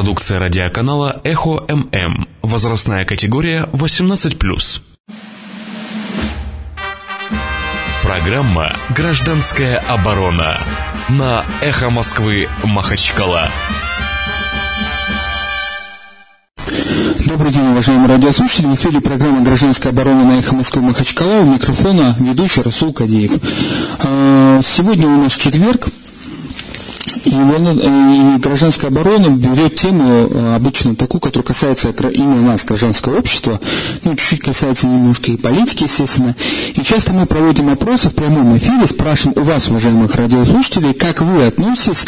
Продукция радиоканала «Эхо ММ». Возрастная категория 18+. Программа «Гражданская оборона» на «Эхо Москвы» Махачкала. Добрый день, уважаемые радиослушатели. В эфире программа «Гражданская оборона» на «Эхо Москвы» Махачкала. У микрофона ведущий Расул Кадеев. А, сегодня у нас четверг, и, и гражданская оборона берет тему э, обычно такую, которая касается именно нас, гражданского общества, ну, чуть-чуть касается немножко и политики, естественно. И часто мы проводим опросы в прямом эфире, спрашиваем у вас, уважаемых радиослушателей, как вы относитесь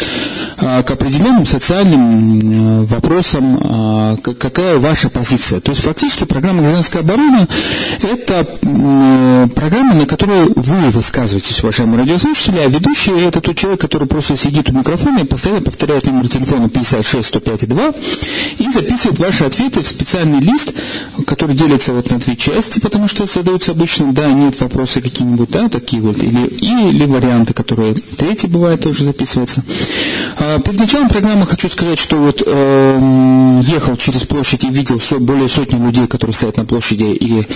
а, к определенным социальным э, вопросам, какая ваша позиция. То есть фактически программа «Гражданская оборона» – это э, программа, на которую вы высказываетесь, уважаемые радиослушатели, а ведущий – это тот человек, который просто сидит у микрофона телефона и постоянно повторяет номер телефона 56 105 2 и записывает ваши ответы в специальный лист, который делится вот на три части, потому что задаются обычно да, нет, вопросы какие-нибудь, да, такие вот, или, или варианты, которые третий бывает тоже записывается. А, перед началом программы хочу сказать, что вот э, ехал через площадь и видел все, более сотни людей, которые стоят на площади, и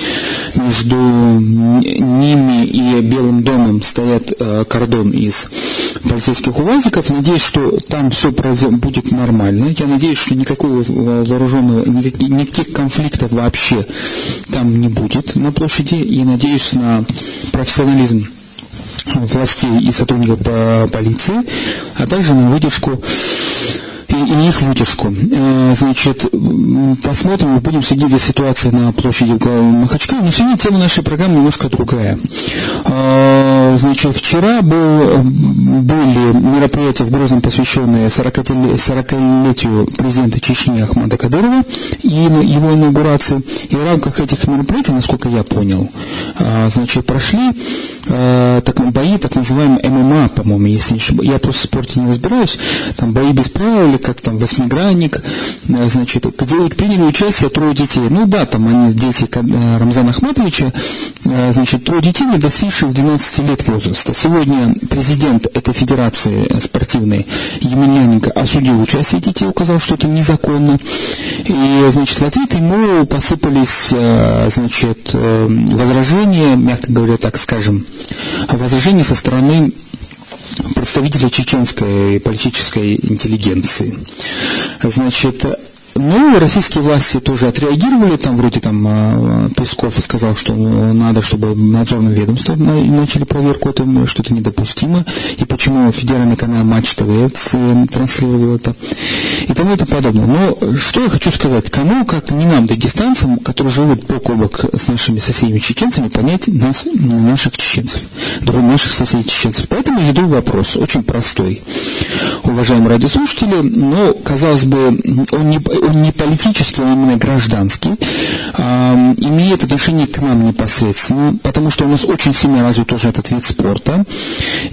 между ними и Белым домом стоят э, кордон из полицейских УАЗиков. Надеюсь, надеюсь, что там все будет нормально. Я надеюсь, что никакого вооруженного, никаких, никаких конфликтов вообще там не будет на площади. И надеюсь на профессионализм властей и сотрудников полиции, а также на выдержку и их вытяжку. Э, значит, посмотрим, будем следить за ситуацией на площади Махачкала. Но сегодня тема нашей программы немножко другая. Э, значит, вчера был, были мероприятия в Грозном, посвященные 40-летию президента Чечни Ахмада Кадырова и его инаугурации. И в рамках этих мероприятий, насколько я понял, э, значит, прошли так, бои, так называемые ММА, по-моему, если я просто в спорте не разбираюсь, там бои без правил или как там восьмигранник, э, значит, где приняли участие трое детей. Ну да, там они дети э, Рамзана Ахматовича, э, значит, трое детей, не достигших 12 лет возраста. Сегодня президент этой федерации спортивной Емельяненко осудил участие детей, указал, что это незаконно. И, значит, в ответ ему посыпались, значит, возражения, мягко говоря, так скажем, возражения со стороны представителя чеченской политической интеллигенции. Значит, ну, российские власти тоже отреагировали, там вроде там а, Песков сказал, что надо, чтобы надзорным ведомством начали проверку, это что это недопустимо, и почему федеральный канал Матч ТВ транслировал это, и тому и тому подобное. Но что я хочу сказать, кому, как не нам, дагестанцам, которые живут бок о бок с нашими соседями чеченцами, понять нас, наших чеченцев, наших соседей чеченцев. Поэтому я иду вопрос, очень простой. Уважаемые радиослушатели, но, казалось бы, он не, он не политический, а именно гражданский, имеет отношение к нам непосредственно, потому что у нас очень сильно развит тоже этот вид спорта.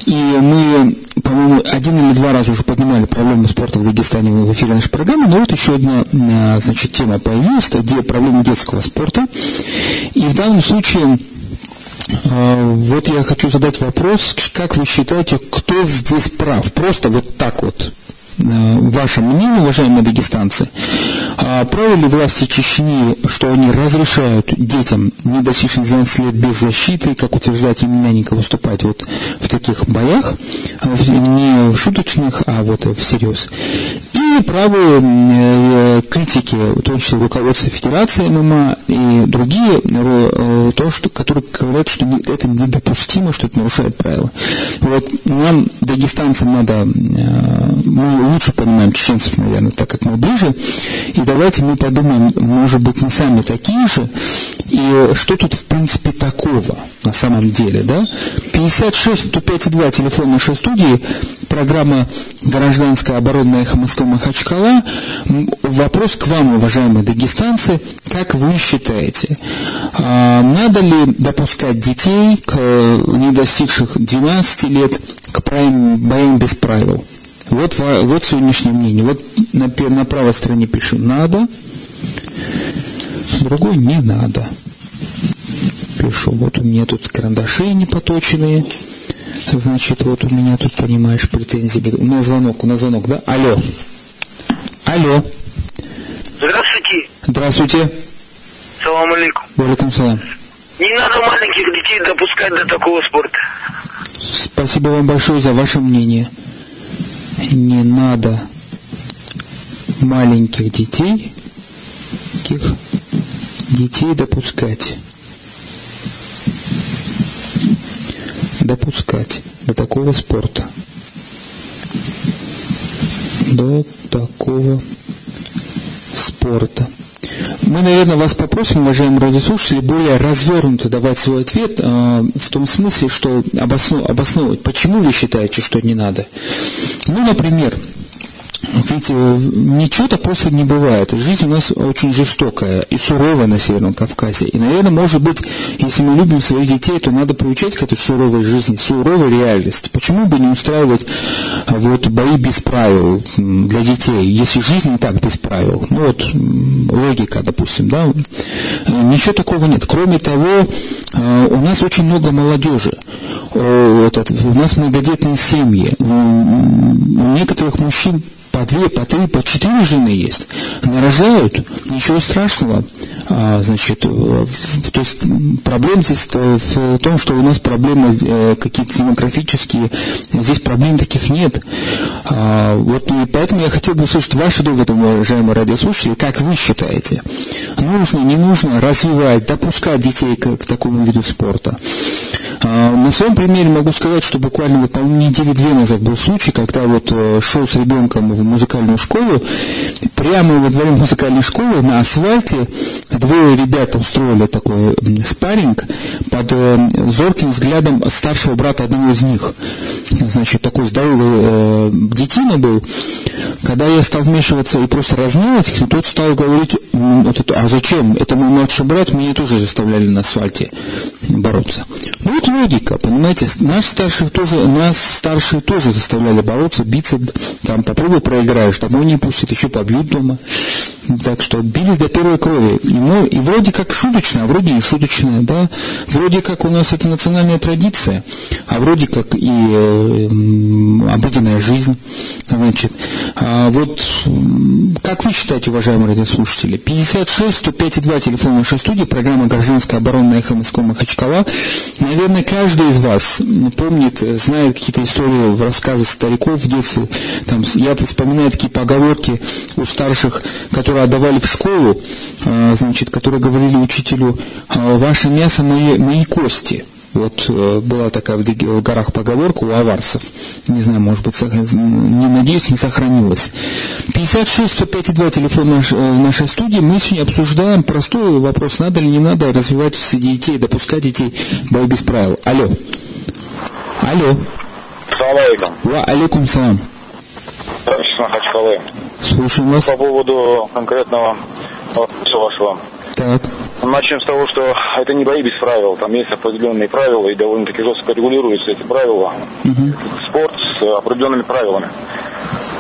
И мы, по-моему, один или два раза уже поднимали проблему спорта в Дагестане в эфире нашей программы, но вот еще одна э, значит, тема появилась, это проблема детского спорта. И в данном случае а, вот я хочу задать вопрос, как вы считаете, кто здесь прав? Просто вот так вот ваше мнение, уважаемые дагестанцы, а правы ли власти Чечни, что они разрешают детям, не достигшим 12 лет без защиты, как утверждает Емельяненко, выступать вот в таких боях, а не в шуточных, а вот всерьез. И правы э, критики, в том числе руководства Федерации ММА и другие, э, то, что, которые говорят, что это недопустимо, что это нарушает правила. Вот нам, дагестанцам, надо, мы лучше понимаем чеченцев, наверное, так как мы ближе. И давайте мы подумаем, может быть, мы сами такие же. И что тут, в принципе, такого на самом деле, да? 56 105 2 телефон нашей студии, программа «Гражданская оборона эхо Москвы Махачкала». Вопрос к вам, уважаемые дагестанцы. Как вы считаете, а, надо ли допускать детей, к, не достигших 12 лет, к боям без правил? Вот, вот сегодняшнее мнение. Вот на, на правой стороне пишем «надо», другой «не надо». Пишу, вот у меня тут карандаши непоточенные. Значит, вот у меня тут, понимаешь, претензии. У меня звонок, у нас звонок, да? Алло. Алло. Здравствуйте. Салам алейкум. Валикум салам. Не надо маленьких детей допускать до такого спорта. Спасибо вам большое за ваше мнение. Не надо маленьких детей, таких детей допускать. Допускать до такого спорта. До такого спорта. Мы, наверное, вас попросим, уважаемые радиослушатели, более развернуто давать свой ответ э, в том смысле, что обоснов, обосновывать, почему вы считаете, что не надо. Ну, например, ведь ничего-то просто не бывает. Жизнь у нас очень жестокая и суровая на Северном Кавказе. И, наверное, может быть, если мы любим своих детей, то надо приучать к этой суровой жизни, суровой реальности. Почему бы не устраивать а, вот бои без правил для детей, если жизнь не так без правил? Ну вот логика, допустим, да? Ничего такого нет. Кроме того, а, у нас очень много молодежи. У нас многодетные семьи. У некоторых мужчин по две, по три, по четыре жены есть. Нарожают, ничего страшного. А, значит, то есть проблема здесь в том, что у нас проблемы э, какие-то демографические, здесь проблем таких нет. А, вот и поэтому я хотел бы услышать ваши доводы, уважаемые радиослушатели, как вы считаете, нужно, не нужно развивать, допускать детей к, к такому виду спорта. А, на своем примере могу сказать, что буквально, вот, по-моему, недели две назад был случай, когда вот э, шел с ребенком в музыкальную школу, прямо во дворе музыкальной школы на асфальте двое ребят устроили такой спарринг под э, зорким взглядом старшего брата одного из них. Значит, такой здоровый э, детина был. Когда я стал вмешиваться и просто разневать их, тот стал говорить, а зачем? Это мой младший брат, меня тоже заставляли на асфальте бороться. Ну вот логика, понимаете, нас старших тоже, нас старшие тоже заставляли бороться, биться, там попробуй проиграешь, домой не пустят, еще побьют дома. Так что бились до первой крови. И, мы, и вроде как шуточно, а вроде не шуточно, да. Вроде как у нас это национальная традиция, а вроде как и э, обыденная жизнь. Значит, а вот как вы считаете, уважаемые радиослушатели, 56 105 2 телефон нашей студии, программа «Гражданская оборона Эхо Москвы Махачкала». Наверное, каждый из вас помнит, знает какие-то истории в рассказах стариков в детстве. Там, я вспоминаю такие поговорки у старших, которые которые отдавали в школу, а, значит, которые говорили учителю, «А, ваше мясо мои, мои кости. Вот э, была такая в горах поговорка у аварцев. Не знаю, может быть, не надеюсь, не сохранилась. 56 105 2 телефон наш, э, в нашей студии. Мы сегодня обсуждаем простой вопрос, надо ли не надо развивать среди детей, допускать детей бои без правил. Алло. Алло. Салам алейкум. Ва алейкум салам. Махачкалы. Слушаем вас. По поводу конкретного вопроса вашего. Так. Начнем с того, что это не бои без правил. Там есть определенные правила и довольно-таки жестко регулируются эти правила. Угу. Спорт с определенными правилами.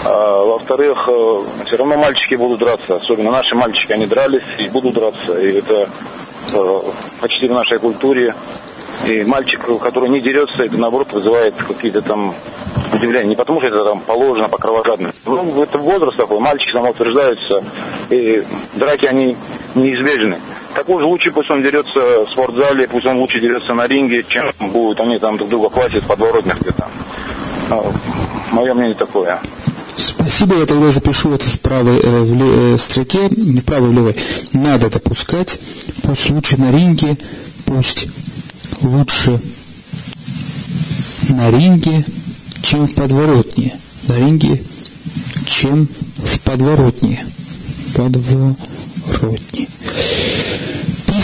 А, во-вторых, э, все равно мальчики будут драться. Особенно наши мальчики, они дрались и будут драться. И это э, почти в нашей культуре. И мальчик, который не дерется, это наоборот вызывает какие-то там удивление. Не потому, что это там положено по кровожадности. Ну, это возраст такой, мальчики самоутверждаются, и драки, они неизбежны. Так уж лучше пусть он дерется в спортзале, пусть он лучше дерется на ринге, чем будут они там друг друга хватит в подворотнях где-то. Ну, мое мнение такое. Спасибо, я тогда запишу вот в правой э, в ле, э, строке, не в правой, в левой. Надо допускать, пусть лучше на ринге, пусть лучше на ринге, чем в подворотне. На ринге, чем в подворотне. Подворотне.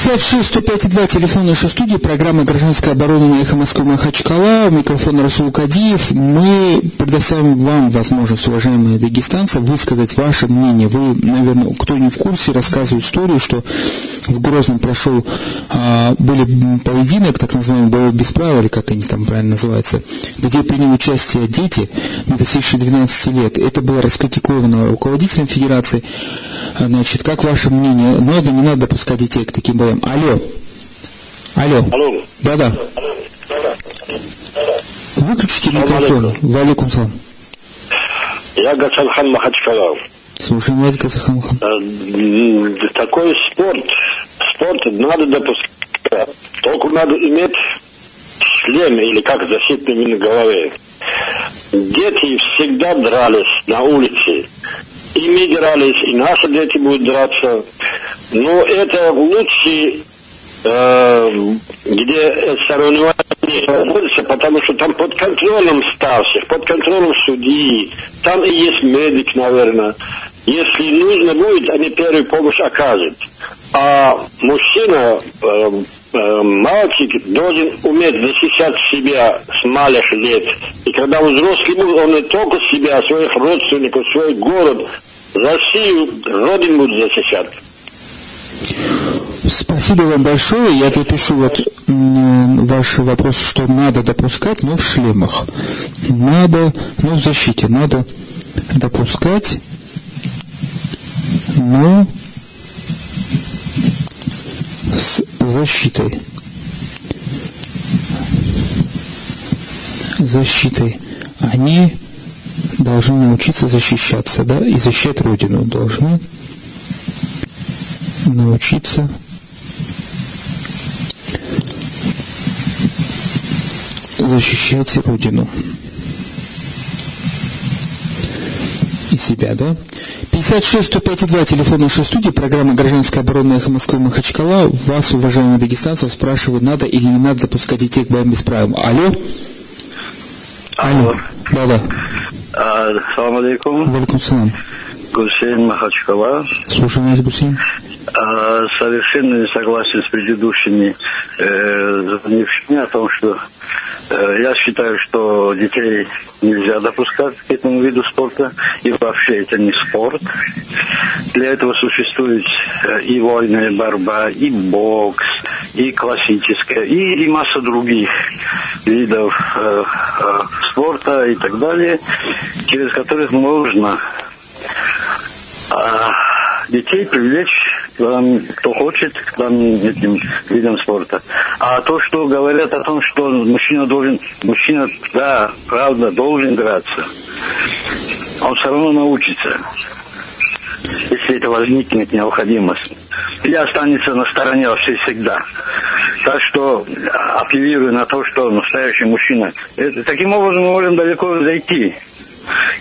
56 105 2 телефон нашей студии, программа «Гражданская оборона» на эхо Москвы Махачкала, микрофон Расул Кадиев. Мы предоставим вам возможность, уважаемые дагестанцы, высказать ваше мнение. Вы, наверное, кто не в курсе, рассказываю историю, что в Грозном прошел, а, были поединок, так называемый боевой без правил, или как они там правильно называются, где приняли участие дети, не достигшие 12 лет. Это было раскритиковано руководителем Федерации. Значит, как ваше мнение, надо, не надо допускать детей к таким боям? Делаем. Алло. Алло. Алло. Да-да. Выключите микрофон. Валикум салам. Я Гасанхан Махачкала. Слушаем вас, Газахамхан. Э, такой спорт, спорт надо допускать. Только надо иметь шлем или как защитный на голове. Дети всегда дрались на улице. И мы дрались, и наши дети будут драться. Но это лучше, э, где соревнования находится, потому что там под контролем старших, под контролем судьи, там и есть медик, наверное. Если нужно будет, они первую помощь окажут. А мужчина, э, мальчик должен уметь защищать себя с малых лет. И когда он взрослый, он не только себя, своих родственников, свой город, Россию, родину будет защищать. Спасибо вам большое. Я запишу вот ваш вопрос, что надо допускать, но в шлемах. Надо, ну, в защите, надо допускать, но с защитой. Защитой. Они должны научиться защищаться, да, и защищать Родину должны научиться защищать Родину. И себя, да? 56 105 2, телефон нашей студии, программа «Гражданская оборона Эхо Москвы Махачкала». Вас, уважаемые дагестанцев, спрашивают, надо или не надо допускать детей к боям без правил. Алло? Алло. Да-да. Салам алейкум. Валикум салам. Гусейн Махачкала. Слушаем вас, Гусейн. А, совершенно не согласен с предыдущими э, звонившими о том, что э, я считаю, что детей нельзя допускать к этому виду спорта, и вообще это не спорт. Для этого существует э, и вольная борьба, и бокс, и классическая, и, и масса других видов э, э, спорта и так далее, через которых можно э, детей привлечь кто хочет, к данным этим видам спорта. А то, что говорят о том, что мужчина должен, мужчина, да, правда, должен драться, он все равно научится, если это возникнет необходимость. Или останется на стороне вообще всегда. Так что апеллирую на то, что настоящий мужчина. Это, таким образом мы можем далеко зайти.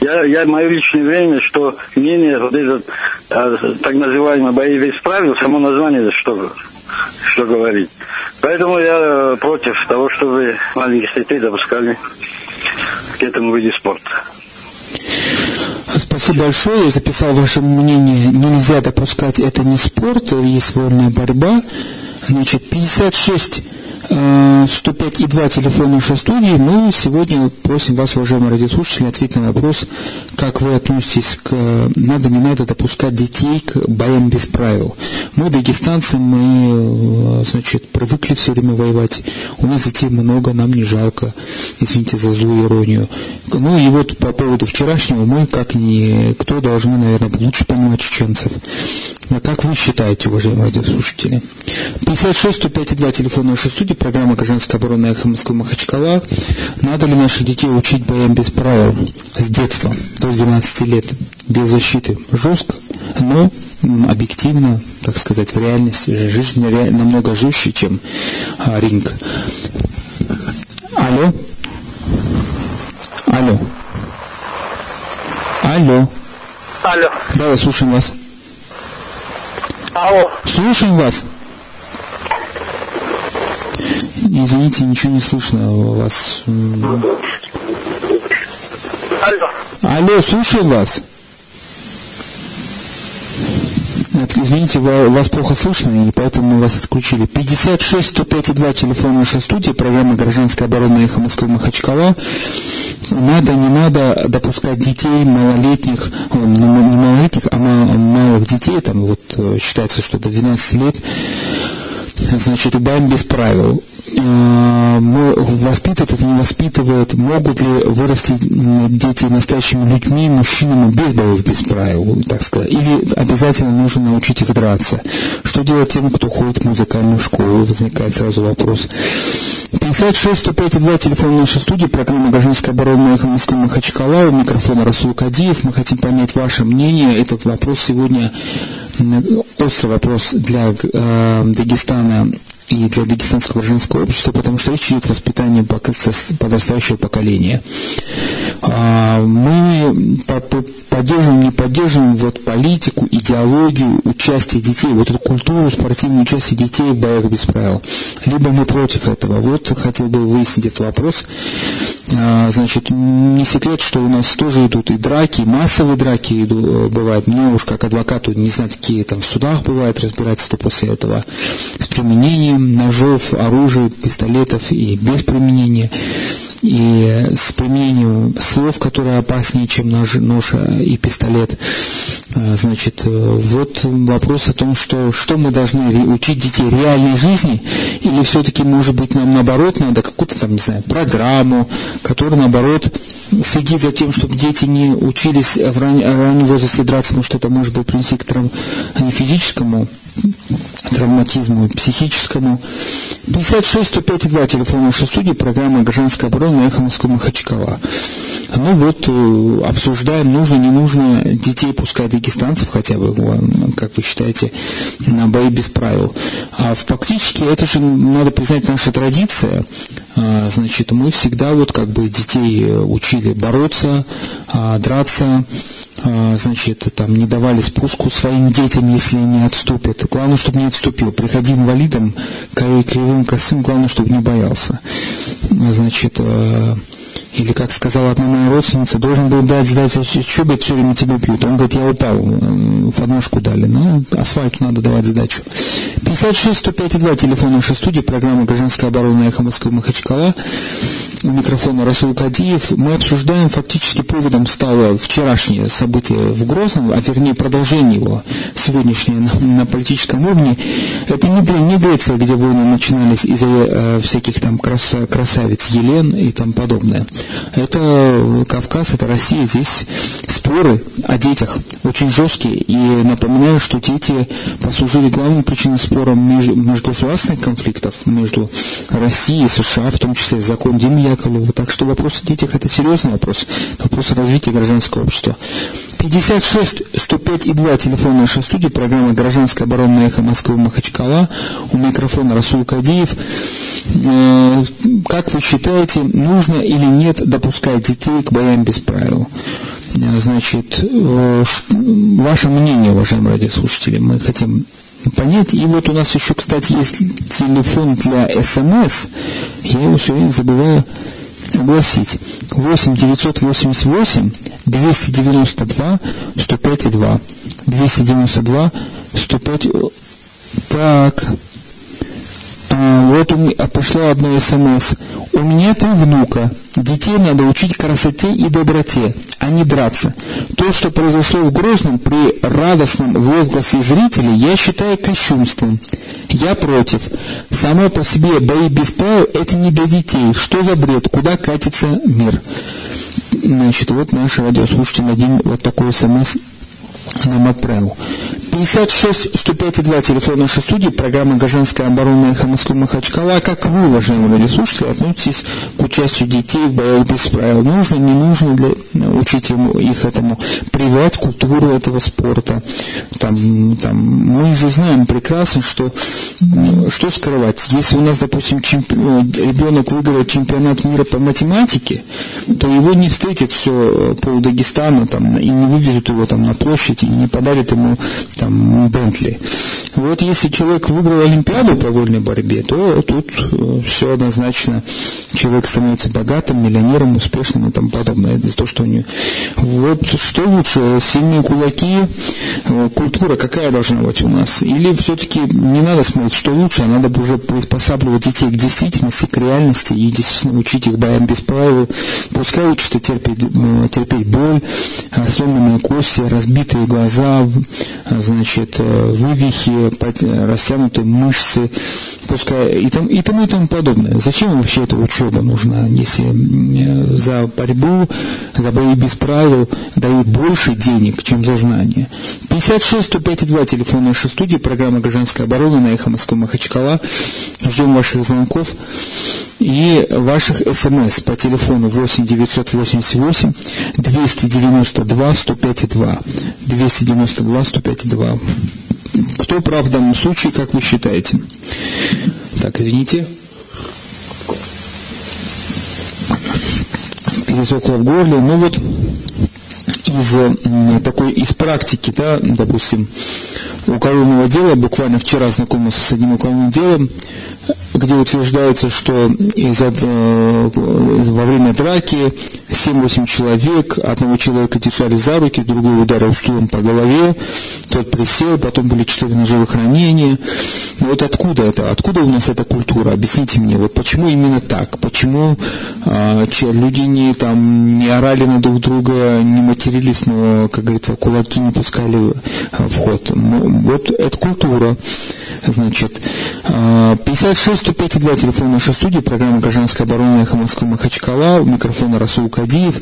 Я, я мое личное время, что мнение вот этот а, так называемый боевик правил, само название что, что говорит. Поэтому я против того, чтобы маленьких детей допускали к этому виде спорта. Спасибо большое. Я записал ваше мнение. Нельзя допускать это не спорт, есть вольная борьба. Значит, 56 105 и 2 телефон нашей студии. Мы сегодня просим вас, уважаемые радиослушатели, ответить на вопрос, как вы относитесь к надо, не надо допускать детей к боям без правил. Мы, дагестанцы, мы, значит, привыкли все время воевать. У нас детей много, нам не жалко. Извините за злую иронию. Ну и вот по поводу вчерашнего мы, как ни кто, должны, наверное, лучше понимать чеченцев. А как вы считаете, уважаемые радиослушатели? 56 105 2 телефон нашей студии, программа «Гражданская оборона Эхо Москвы Махачкала». Надо ли наших детей учить боям без правил с детства, до 12 лет, без защиты? Жестко, но объективно, так сказать, в реальности жизнь намного жестче, чем а, ринг. Алло? Алло? Алло? Алло. Да, слушаем вас. Алло. Слушаем вас. Извините, ничего не слышно у вас. Алло. Алло, слушаем вас. Извините, вас плохо слышно, и поэтому мы вас отключили. 56 105 2 телефон нашей студии, программа «Гражданская оборона Эхо Москвы Махачкала». Надо, не надо допускать детей малолетних, не малолетних, а малых детей, там вот э, считается, что до 12 лет, значит, и без правил. Воспитывает это, не воспитывает, могут ли вырасти дети настоящими людьми, мужчинами без боев, без правил, так сказать, или обязательно нужно научить их драться. Что делать тем, кто ходит в музыкальную школу, возникает сразу вопрос. 56 105 2 телефон нашей студии, программа «Гражданская оборона» Эхо Москвы Махачкала, у микрофона Расул Кадиев. Мы хотим понять ваше мнение. Этот вопрос сегодня острый вопрос для э, Дагестана и для дагестанского гражданского общества, потому что речь идет о воспитании подрастающего поколения. А, мы поддерживаем, не поддерживаем вот политику, идеологию, участие детей, вот эту культуру спортивного участия детей в боях без правил. Либо мы против этого. Вот хотел бы выяснить этот вопрос. А, значит, не секрет, что у нас тоже идут и драки, и массовые драки идут, бывают. Мне уж как адвокату не знаю, какие там в судах бывают разбирательства после этого с применением ножов, оружия, пистолетов и без применения и с применением слов, которые опаснее, чем нож, нож и пистолет. А, значит, э, вот вопрос о том, что, что мы должны учить детей реальной жизни, или все-таки, может быть, нам наоборот надо какую-то там, не знаю, программу, которая, наоборот, следит за тем, чтобы дети не учились в раннем возрасте драться, потому что это может быть принести к травм, не физическому травматизму психическому. 56 105 2 телефон нашей студии, программа «Гражданская оборона» «Эхо Москвы Махачкала». Ну вот, э, обсуждаем, нужно, не нужно детей пускать дагестанцев хотя бы, как вы считаете, на бои без правил. А фактически это же, надо признать, наша традиция. А, значит, мы всегда вот как бы детей учили бороться, а, драться, значит, там не давали спуску своим детям, если они отступят. Главное, чтобы не отступил. Приходи инвалидом, кривым, косым, главное, чтобы не боялся. Значит, э, или, как сказала одна моя родственница, должен был дать сдать, что бы все время тебе пьют. Он говорит, я упал, э, подножку дали. Ну, асфальту надо давать сдачу. 56 105 2 телефон нашей студии, программа «Гражданская оборона» Эхо Москвы Махачкала. У микрофона Расул Кадиев. Мы обсуждаем, фактически поводом стало вчерашнее событие в Грозном, а вернее продолжение его сегодняшнее на, на политическом уровне. Это не, не Греция, где войны начинались из-за э, всяких там краса, красавиц Елен и там подобное. Это Кавказ, это Россия. Здесь споры о детях очень жесткие. И напоминаю, что дети послужили главной причиной спора межгосударственных конфликтов между Россией и США, в том числе закон Димы Яковлева. Так что вопрос о детях это серьезный вопрос. Вопрос развития гражданского общества. 56 105 и 2 телефон нашей студии, программа «Гражданская оборона» эхо Москвы Махачкала. У микрофона Расул Кадиев. Э, как вы считаете, нужно или нет допускать детей к боям без правил? Значит, э, ваше мнение, уважаемые радиослушатели, мы хотим понять. И вот у нас еще, кстати, есть телефон для СМС. Я его все время забываю огласить. 8 988 292 105 2. 292 105. Так. А, вот пришло одно смс. У меня три внука. Детей надо учить красоте и доброте, а не драться. То, что произошло в Грозном при радостном возгласе зрителей, я считаю кощунством. Я против. Само по себе бои без правил – это не для детей. Что за бред? Куда катится мир? Значит, вот наш радиослушатель Надим вот такой смс нам отправил. 56 105 2 телефон нашей студии, программа «Гражданская оборона» Эхо Москвы Махачкала. Как вы, уважаемые радиослушатели, относитесь к участию детей в боях без правил? Нужно, не нужно для, учить их этому прививать культуру этого спорта? Там, там, мы же знаем прекрасно, что что скрывать. Если у нас, допустим, чемпи... ребенок выиграет чемпионат мира по математике, то его не встретит все пол Дагестана там, и не вывезут его там на площадь, и не подарят ему там, Бентли. Вот если человек выиграл Олимпиаду по вольной борьбе, то тут э, все однозначно. Человек становится богатым, миллионером, успешным и тому подобное. Это то, что у него. Вот что лучше, сильные кулаки, э, культура какая должна быть у нас? Или все-таки не надо смотреть, что лучше, а надо уже приспосабливать детей к действительности, к реальности и действительно учить их боям без правил. Пускай учатся терпеть, э, терпеть боль, сломанные кости, разбитые глаза, значит, вывихи, руки, растянутые мышцы, пускай и, там, и тому и тому подобное. Зачем вообще эта учеба нужна, если за борьбу, за бои без правил дают больше денег, чем за знания? 56 105 2 телефон нашей студии, программа «Гражданская оборона» на Эхо Москвы Махачкала. Ждем ваших звонков и ваших смс по телефону 8 988 292 105 2 292 105 2 кто прав в данном случае, как вы считаете? Так, извините. Пересохло в горле. Ну вот из такой из практики, да, допустим, уголовного дела, буквально вчера знакомился с одним уголовным делом, где утверждается, что из э, во время драки 7-8 человек, одного человека держали за руки, другой ударил стулом по голове, тот присел, потом были четыре ножевых ранения. Но вот откуда это? Откуда у нас эта культура? Объясните мне, вот почему именно так? Почему э, люди не, там, не орали на друг друга, не матерились, но, как говорится, кулаки не пускали в ход? Ну, вот это культура. Значит, 56 105 2 телефон нашей студии, программа «Гражданская оборона» Эхо Москвы Махачкала, у микрофона Расул Кадиев.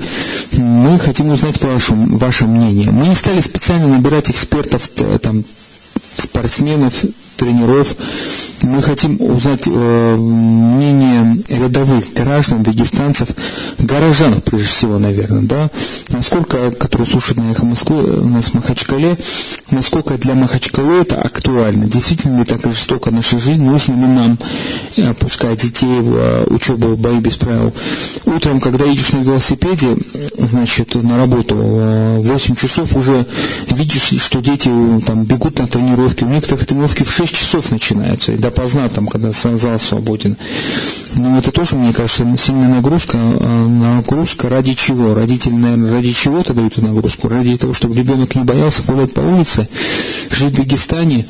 Мы хотим узнать ваше, ваше мнение. Мы не стали специально набирать экспертов, там, спортсменов, тренеров. Мы хотим узнать э, мнение рядовых граждан, дагестанцев, горожан, прежде всего, наверное, да, насколько, которые слушают на Эхо Москвы, у нас в Махачкале, насколько для Махачкалы это актуально, действительно ли так жестоко наша жизнь, нужно ли нам э, пускать детей в э, учебу в бои без правил. Утром, когда едешь на велосипеде, значит, на работу, э, 8 часов уже видишь, что дети там бегут на тренировки, у некоторых тренировки в 6 6 часов начинается, и допоздна, там, когда зал свободен. Но это тоже, мне кажется, сильная нагрузка. А нагрузка ради чего? Родители, наверное, ради чего-то дают эту нагрузку? Ради того, чтобы ребенок не боялся гулять по улице, жить в Дагестане,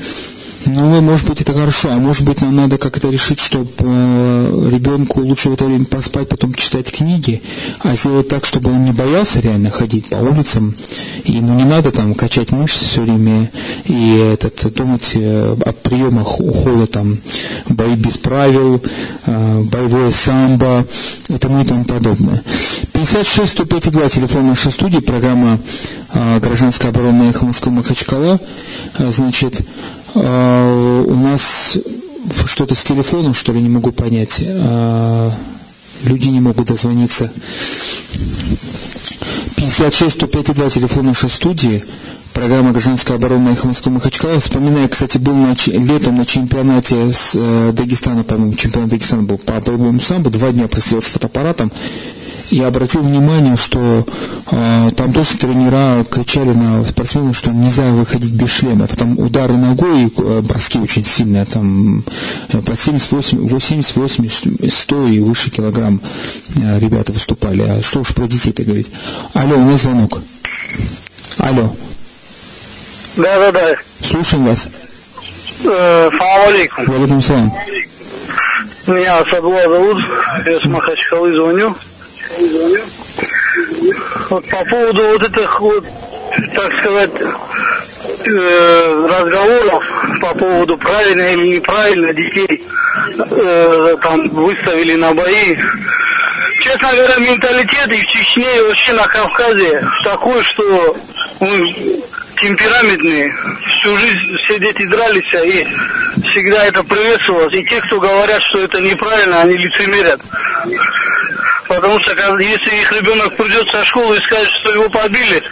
ну, может быть, это хорошо, а может быть, нам надо как-то решить, чтобы э, ребенку лучше в это время поспать, потом читать книги, а сделать так, чтобы он не боялся реально ходить по улицам, и ему не надо там качать мышцы все время и этот, думать э, о приемах ухода, там, бои без правил, э, боевое самбо и тому и тому подобное. 56 105 2 телефон нашей студии, программа «Гражданская оборона Эхо Москвы Махачкала». Значит, а, у нас что-то с телефоном, что ли, не могу понять. А, люди не могут дозвониться. 56 105 2 телефон нашей студии. Программа «Гражданская оборона» Эхо Москвы Махачкала. Вспоминаю, кстати, был на, летом на чемпионате с э, Дагестана, по-моему, чемпионат Дагестана был по боевому самбо. Два дня посидел с фотоаппаратом я обратил внимание, что э, там тоже тренера кричали на спортсменов, что нельзя выходить без шлемов. Там удары ногой и э, броски очень сильные, там э, под 78, 80, 80, 100 и выше килограмм э, ребята выступали. А что уж про детей-то говорить. Алло, у нас звонок. Алло. Да, да, да. Слушаем вас. Э, салам алейкум. Валикум салам. Меня Садула зовут, я с Махачкалы звоню. Вот по поводу вот этих вот, так сказать, э, разговоров по поводу правильно или неправильно детей э, там выставили на бои. Честно говоря, менталитет и в Чечне, и вообще на Кавказе такой, что мы темпераментные. Всю жизнь все дети дрались, и всегда это приветствовалось. И те, кто говорят, что это неправильно, они лицемерят. Потому что если их ребенок придет со школы и скажет, что его побили,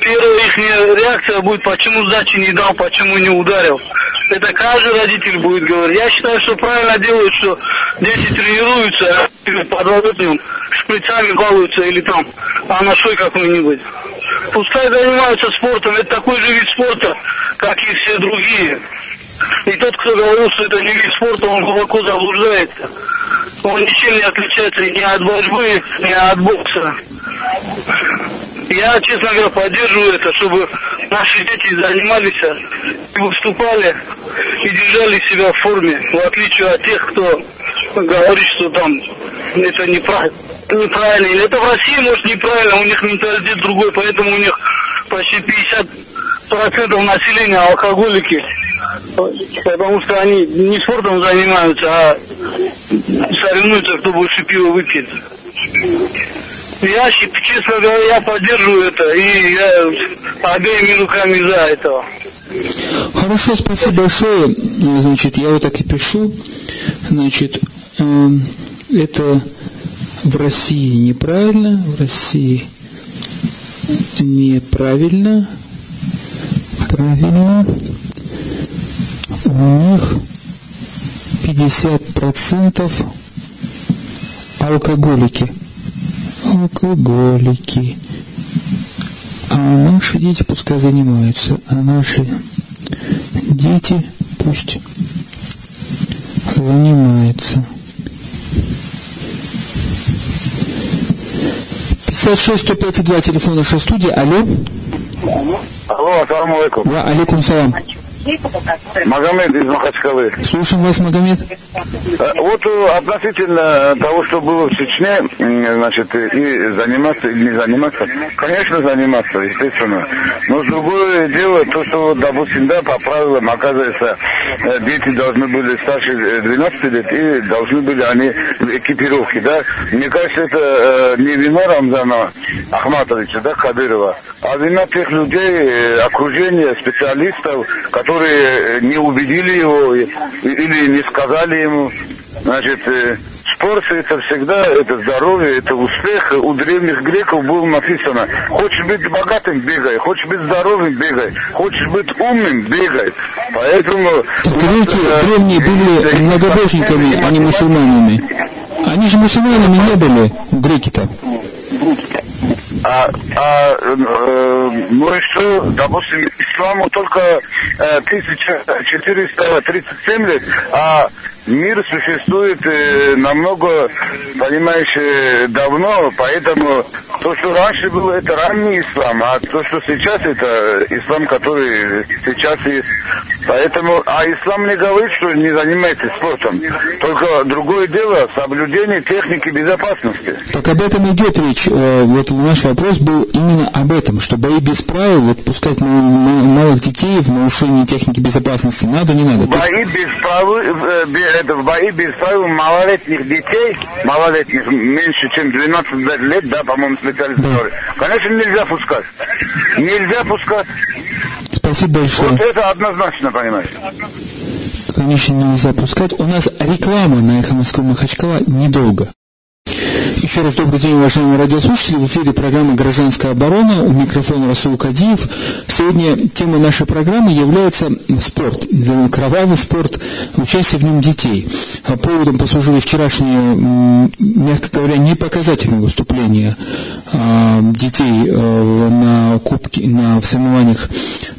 первая их реакция будет, почему сдачи не дал, почему не ударил. Это каждый родитель будет говорить. Я считаю, что правильно делают, что дети тренируются, а под водопьем шприцами балуются или там анашой какой-нибудь. Пускай занимаются спортом, это такой же вид спорта, как и все другие. И тот, кто говорил, что это не вид спорта, он глубоко заблуждается он ничем не отличается ни от борьбы, ни от бокса. Я, честно говоря, поддерживаю это, чтобы наши дети занимались и выступали и держали себя в форме, в отличие от тех, кто говорит, что там это неправильно. Неправильно. Или это в России, может, неправильно, у них менталитет другой, поэтому у них почти 50% населения алкоголики. Потому что они не спортом занимаются, а соревнуются, кто больше пива выпьет. Я, честно говоря, я поддерживаю это, и я обеими руками за этого. Хорошо, спасибо большое. Значит, я вот так и пишу. Значит, э, это в России неправильно, в России неправильно, правильно. У них 50% алкоголики. Алкоголики. А наши дети пускай занимаются, а наши дети пусть занимаются. 56 105 2 телефон нашей студии. Алло. Алло, ассаламу алейкум. Ва алейкум салам. Магомед из Махачкалы. Слушаем вас, Магомед. Э, Вот э, относительно того, что было в Чечне, значит, и заниматься или не заниматься, конечно, заниматься, естественно. Но другое дело, то, что, допустим, да, по правилам, оказывается, э, дети должны были старше э, 12 лет и должны были они в экипировке, да. Мне кажется, это э, не вина Рамзана Ахматовича, да, Кадырова, а вина тех людей, э, окружения, специалистов, которые э, не убедили его или не сказали ему. Значит, э, спорт это всегда, это здоровье, это успех. У древних греков было написано, хочешь быть богатым, бегай, хочешь быть здоровым, бегай, хочешь быть умным, бегай. Поэтому... Греки э, древние были многобожниками, а не мусульманами. Они же мусульманами не были, греки-то. А, а, э, ну и что, допустим, исламу только э, 1437 лет, а мир существует э, намного, понимаешь, э, давно, поэтому то, что раньше было, это ранний ислам, а то, что сейчас, это ислам, который сейчас есть. Поэтому, а ислам не говорит, что не занимайтесь спортом. Только другое дело соблюдение техники безопасности. Так об этом идет речь. Э, Вот наш вопрос был именно об этом, что бои без правил, вот пускать малых детей в нарушении техники безопасности надо, не надо. Бои без правил, э, это, бои без правил малолетних детей, малолетних меньше, чем 12 лет, да, по-моему, специалист говорит, конечно, нельзя пускать. Нельзя пускать. Спасибо большое. Вот это однозначно, понимаешь. Конечно, нельзя пускать. У нас реклама на Эхо Москвы Махачкала недолго. Еще раз добрый день, уважаемые радиослушатели. В эфире программа «Гражданская оборона». У микрофона Расул Кадиев. Сегодня тема нашей программы является спорт. Кровавый спорт, участие в нем детей. А Поводом послужили вчерашние, мягко говоря, непоказательные выступления детей э, на кубке, на в соревнованиях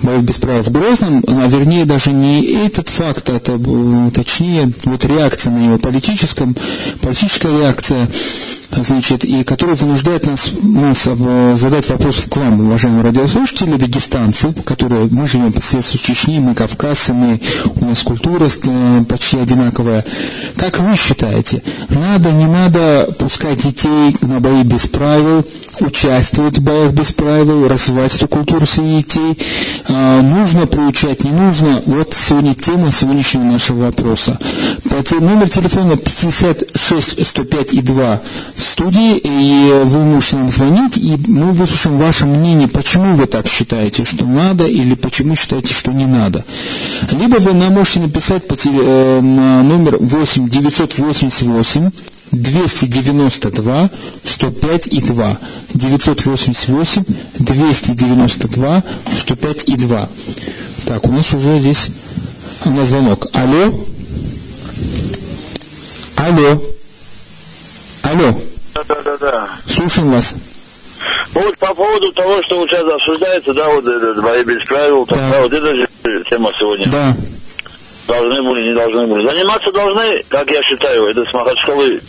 боев без права в Грозном, а вернее даже не этот факт, а это, точнее вот реакция на него политическом, политическая реакция, значит, и которая вынуждает нас, нас задать вопрос к вам, уважаемые радиослушатели, дагестанцы, которые, мы живем по соседству с Чечней, мы кавказцы, мы, у нас культура э, почти одинаковая. Как вы считаете, надо, не надо пускать детей на бои без правил, участвовать в боях без правил, развивать эту культуру среди детей, А, нужно приучать, не нужно. Вот сегодня тема сегодняшнего нашего вопроса. Номер телефона 56 105 и 2 в студии, и вы можете нам звонить, и мы выслушаем ваше мнение, почему вы так считаете, что надо, или почему считаете, что не надо. Либо вы нам можете написать по теле- э, номер 8 988 292 105 и 2. 988 292 105 и 2. Так, у нас уже здесь у нас звонок. Алло? Алло? Алло? Да, да, да, да. Слушаем вас. Вот по поводу того, что вот сейчас обсуждается, да, вот этот бои без правил, Да. да, вот это же тема сегодня. Да. Должны были, не должны были. Заниматься должны, как я считаю, это с Махачкалы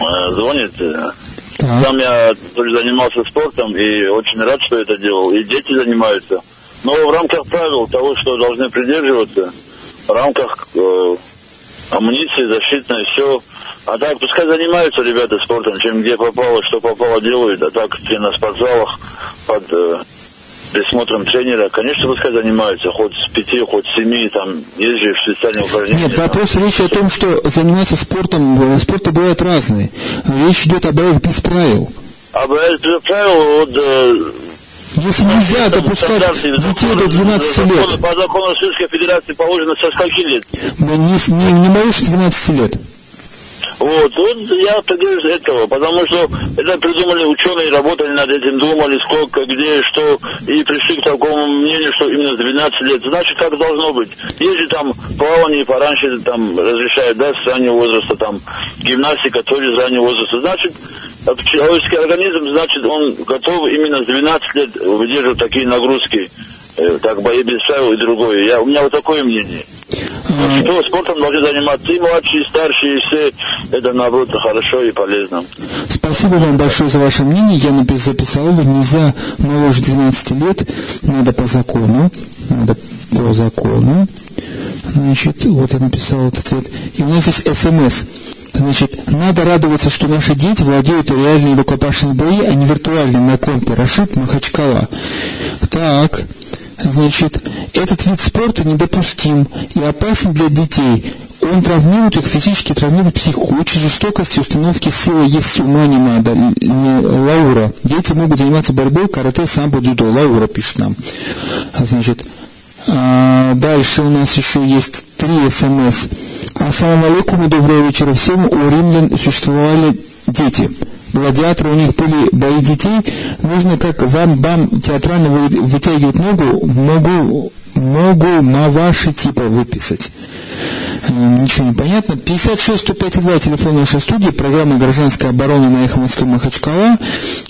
э, звонит. э. Так. Сам я тоже занимался спортом и очень рад, что это делал. И дети занимаются. Но в рамках правил того, что должны придерживаться, в рамках э, амуниции, защитной, все. А так, пускай занимаются ребята спортом, чем где попало, что попало делают, а так все на спортзалах под э, присмотром тренера, конечно, пускай занимаются, хоть с пяти, хоть с семи, там, есть же специальные упражнения. Нет, вопрос там. речь о том, что заниматься спортом, спорты бывают разные. Речь идет об боях без правил. А без правил, вот, э, Если нельзя допускать детей до 12 лет, По закону Российской Федерации положено со скольки лет? не, с- не, не больше 12 лет. Вот, вот я придерживаюсь этого, потому что это придумали ученые, работали над этим, думали, сколько, где, что, и пришли к такому мнению, что именно с 12 лет. Значит, как должно быть. Же там плавание пораньше там разрешают, да, с раннего возраста, там, гимнастика тоже с раннего возраста. Значит, э, человеческий организм, значит, он готов именно с 12 лет выдерживать такие нагрузки, э, как бои без и другое. Я, у меня вот такое мнение. Что спортом должны заниматься и младшие, и старшие, и все. Это, наоборот, хорошо и полезно. Спасибо вам большое за ваше мнение. Я записал его. Нельзя моложе 12 лет. Надо по закону. Надо по закону. Значит, вот я написал этот ответ. И у нас здесь СМС. Значит, надо радоваться, что наши дети владеют реальные рукопашные бои, а не виртуальные на компе. Рашид Махачкала. Так, значит, этот вид спорта недопустим и опасен для детей. Он травмирует их физически, травмирует психику, учит жестокости, установки силы, если ума не надо. Лаура. Дети могут заниматься борьбой, карате, самбо, дзюдо. Лаура пишет нам. Значит, а, дальше у нас еще есть три смс. Ассаламу алейкум и доброго вечера всем. У римлян существовали дети. Гладиаторы, у них были бои детей. Нужно как вам-бам театрально вы- вытягивать ногу, могу, могу на ваши типа выписать. Ничего не понятно. 56 105 2 телефон нашей студии, программа «Гражданская оборона» на «Эхо Москвы» Махачкала.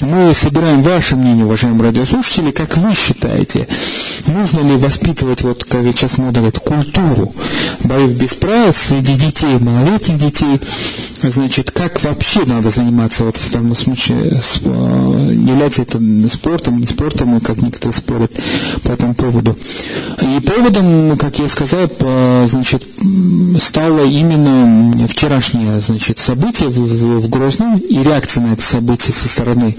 Мы собираем ваше мнение, уважаемые радиослушатели. Как вы считаете, нужно ли воспитывать, вот как сейчас мода говорит, культуру боев без правил среди детей, малолетних детей? Значит, как вообще надо заниматься вот в данном случае, с- является это спортом, не спортом, как некоторые спорят по этому поводу. И поводом, как я сказал, значит, стало именно вчерашнее значит, событие в, в- Грозном и реакция на это событие со стороны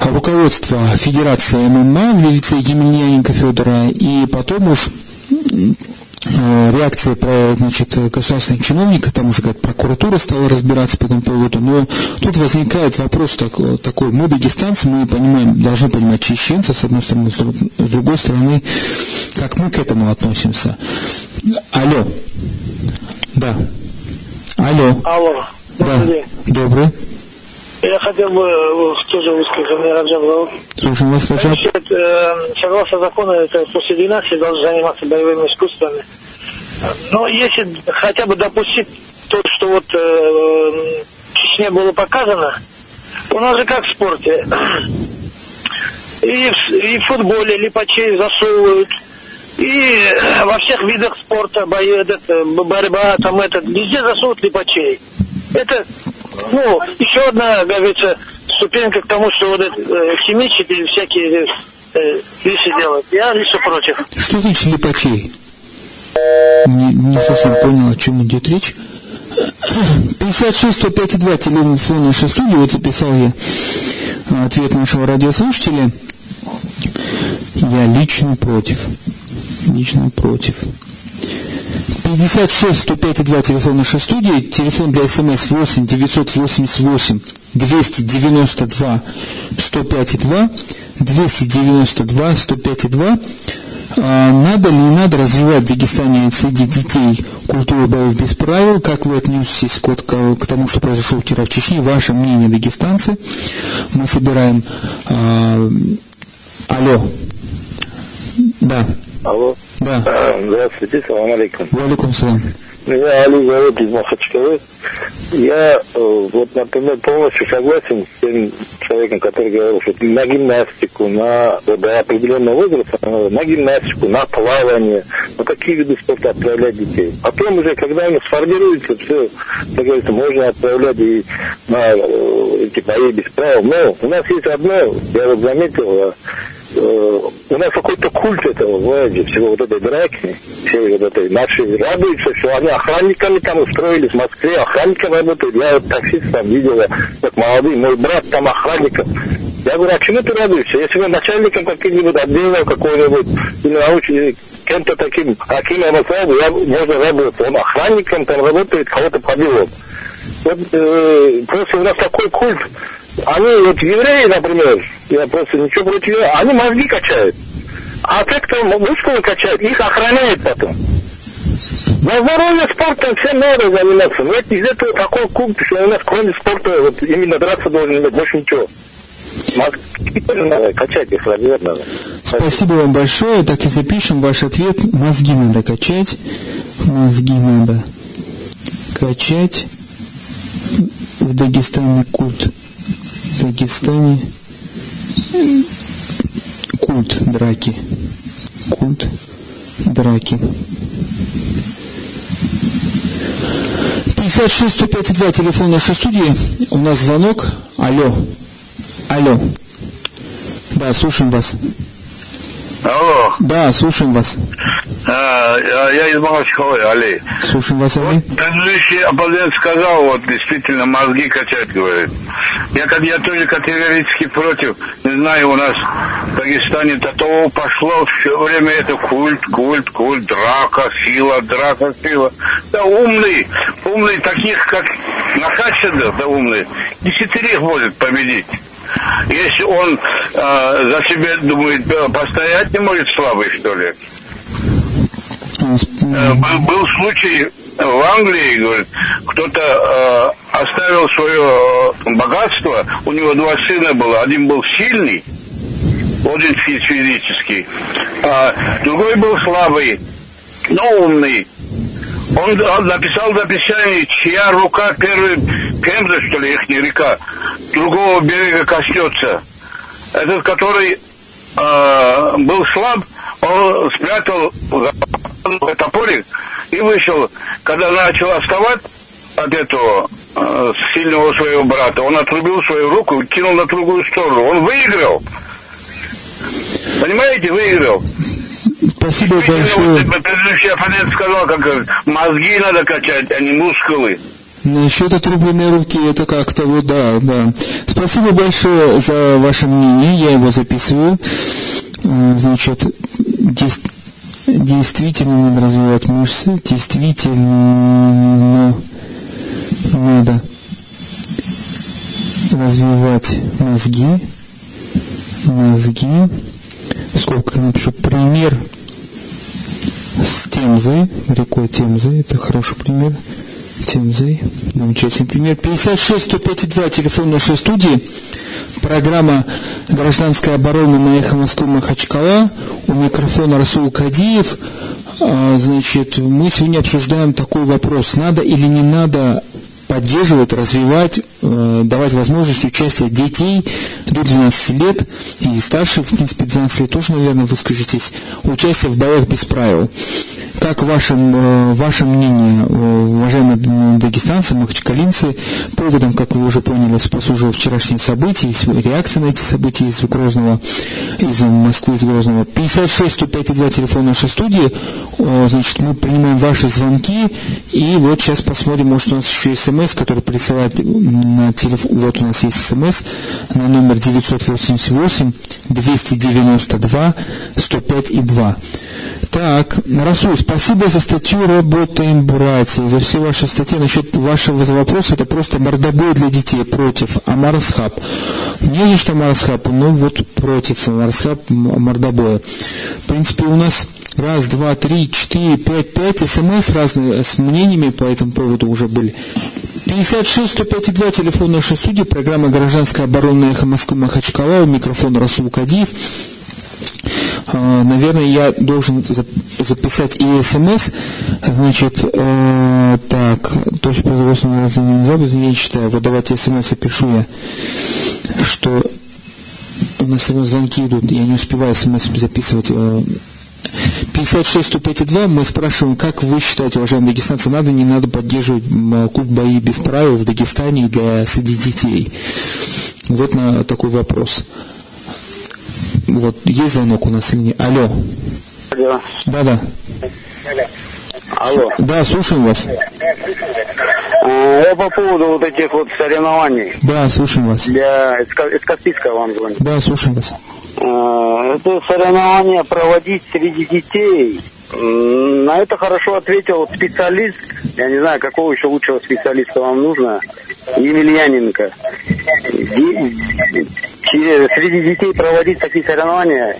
руководства Федерации ММА в лице Емельяненко Федора, и потом уж э, реакция про, значит, государственных чиновников, там уже как прокуратура стала разбираться по этому поводу, но тут возникает вопрос такой, такой. Мы дагестанцы, мы понимаем, должны понимать чеченцев, с одной стороны, с другой стороны, как мы к этому относимся. Алло. Да. Алло. Алло, Да. добрый. Я хотел бы э, тоже высказать, меня Раджаб зовут. Слушаем вас, Раджаб. Значит, э, согласно закону, это после 12 должен заниматься боевыми искусствами. Но если хотя бы допустить то, что вот э, в Чечне было показано, у нас же как в спорте. И в, и в футболе липачей засовывают, и во всех видах спорта, бои, этот, э, борьба, там этот, везде засовывают липачей. Это, ну, еще одна, как говорится, ступенька к тому, что вот это, э, химичить или всякие э, вещи делать. Я лично против. Что значит липачей? Не, не совсем понял, о чем идет речь. 56 105 2 телефон нашей студии, вот записал я ответ нашего радиослушателя. Я лично против. Лично против. 56 105 2 телефон нашей студии, телефон для смс 8 988 292 105 2 292 105 2 а, надо ли не надо развивать в Дагестане среди детей культуру боев без правил? Как вы отнесетесь к, к- к тому, что произошло вчера в Чечне? Ваше мнение, дагестанцы? Мы собираем... а, алло. Да. Алло. Да. А, Здравствуйте, салам алейкум. Валикум салам. Меня Али зовут из Махачкалы. Я, э, вот, например, полностью согласен с тем человеком, который говорил, что на гимнастику, на до определенного возраста, на гимнастику, на плавание, на такие виды спорта отправлять детей. Потом уже, когда они сформируются, все, как говорится, можно отправлять и на э, эти бои без правил. Но у нас есть одно, я вот заметил, э, у нас какой-то культ этого, знаете, всего вот этой драки, всей вот этой наши радуются, что они охранниками там устроились в Москве, охранниками работают. Я вот таксист там видел, как молодой, мой брат там охранником. Я говорю, а чему ты радуешься? Если бы начальником каким-нибудь отдела какого-нибудь, или научным, кем-то таким, Аким Амасаеву, я можно работать. Он охранником там работает, кого-то побил. Вот э, просто у нас такой культ. Они, вот евреи, например, я просто ничего против они мозги качают. А те, кто мускулы качают, их охраняют потом. На здоровье спортом всем надо заниматься. Но это из этого такой культ, что у нас кроме спорта вот именно драться должен иметь, больше ничего. Мозги надо качать, их надо. Спасибо вам большое. Так и запишем ваш ответ. Мозги надо качать. Мозги надо качать. В Дагестане культ. В Дагестане культ драки. Культ драки. 56 105 телефон нашей студии. У нас звонок. Алло. Алло. Да, слушаем вас. Алло. Да, слушаем вас. А, я из Малышковой, Али. Слушаем вас, Али. Вот предыдущий оппонент сказал, вот действительно мозги качать, говорит. Я, как я тоже категорически против. Не знаю, у нас в Дагестане до того пошло все время это культ, культ, культ, драка, сила, драка, сила. Да умный, умный таких, как Нахачеда, да умный, десятерых может победить. Если он э, за себя думает, э, постоять не может слабый, что ли? Э, был, случай в Англии, говорит, кто-то э, оставил свое э, богатство, у него два сына было, один был сильный, очень физический, а другой был слабый, но умный. Он написал записание, чья рука первым, Пемза, что ли, их река, другого берега коснется. Этот, который э, был слаб, он спрятал топорик и вышел. Когда начал отставать от этого э, сильного своего брата, он отрубил свою руку и кинул на другую сторону. Он выиграл. Понимаете, выиграл. Спасибо большое. Предыдущий оппонент сказал, как мозги надо качать, а не мускулы. Насчет отрубленной руки, это как-то вот, да, да. Спасибо большое за ваше мнение, я его записываю. Э, значит, действительно надо развивать мышцы, действительно надо развивать мозги, мозги. Сколько напишу? Пример с Темзой, рекой Темзы, это хороший пример. Темзой, замечательный пример. 56 105 2, телефон нашей студии. Программа «Гражданская оборона» на эхо Москвы Махачкала. У микрофона Расул Кадиев. А, значит, мы сегодня обсуждаем такой вопрос. Надо или не надо поддерживать, развивать, давать возможность участия детей до 12 лет и старше, в принципе, 12 лет тоже, наверное, вы скажетесь, участие в боях без правил. Как ваше, э, ваше мнение, э, уважаемые дагестанцы, махачкалинцы, поводом, как вы уже поняли, послужило вчерашние события, реакция на эти события из Грозного, из Москвы, из Грозного. 56 105 2 телефон нашей студии. Значит, мы принимаем ваши звонки, и вот сейчас посмотрим, может, у нас еще смс, который присылает на телефон, вот у нас есть смс на номер 988 292 105 и 2. Так, Расул, спасибо за статью «Работаем, братья», за все ваши статьи. Насчет вашего вопроса, это просто мордобой для детей против Амарасхаб. Не за что Амарасхаб, но вот против Амарасхаб мордобоя. В принципе, у нас раз, два, три, четыре, пять, пять смс разные с мнениями по этому поводу уже были. 56 105 2, телефон нашей судьи, программа «Гражданская оборона эхо Москвы Махачкала», у микрофона Расул Кадиев. А, наверное, я должен записать и смс. Значит, э, так, точно производственного развития записи, я читаю. Вот давайте смс запишу я, что у нас сегодня звонки идут, я не успеваю смс записывать. 56 105 2 мы спрашиваем, как вы считаете, уважаемые дагестанцы, надо, не надо поддерживать куб бои без правил в Дагестане для среди детей? Вот на такой вопрос. Вот, есть звонок у нас или нет? Алло. Алло. Да, да. Алло. Да, слушаем вас. А, Я по поводу вот этих вот соревнований. Да, слушаем вас. Для из Ка- из Каспийска вам звоню. Да, слушаем вас. А, Это соревнования проводить среди детей. На это хорошо ответил специалист. Я не знаю, какого еще лучшего специалиста вам нужно. Емельяненко. Среди детей проводить такие соревнования.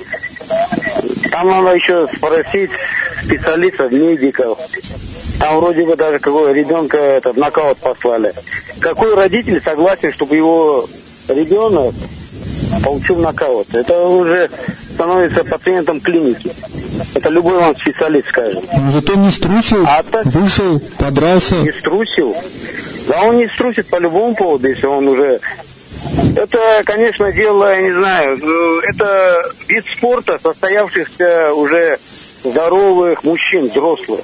Там надо еще спросить специалистов, медиков. Там вроде бы даже какого ребенка этот нокаут послали. Какой родитель согласен, чтобы его ребенок получил нокаут? Это уже становится пациентом клиники. Это любой вам специалист скажет. Но зато не струсил, А так- вышел, подрался. Не струсил. Да он не струсит по любому поводу, если он уже... Это, конечно, дело, я не знаю, ну, это вид спорта состоявшихся уже здоровых мужчин, взрослых.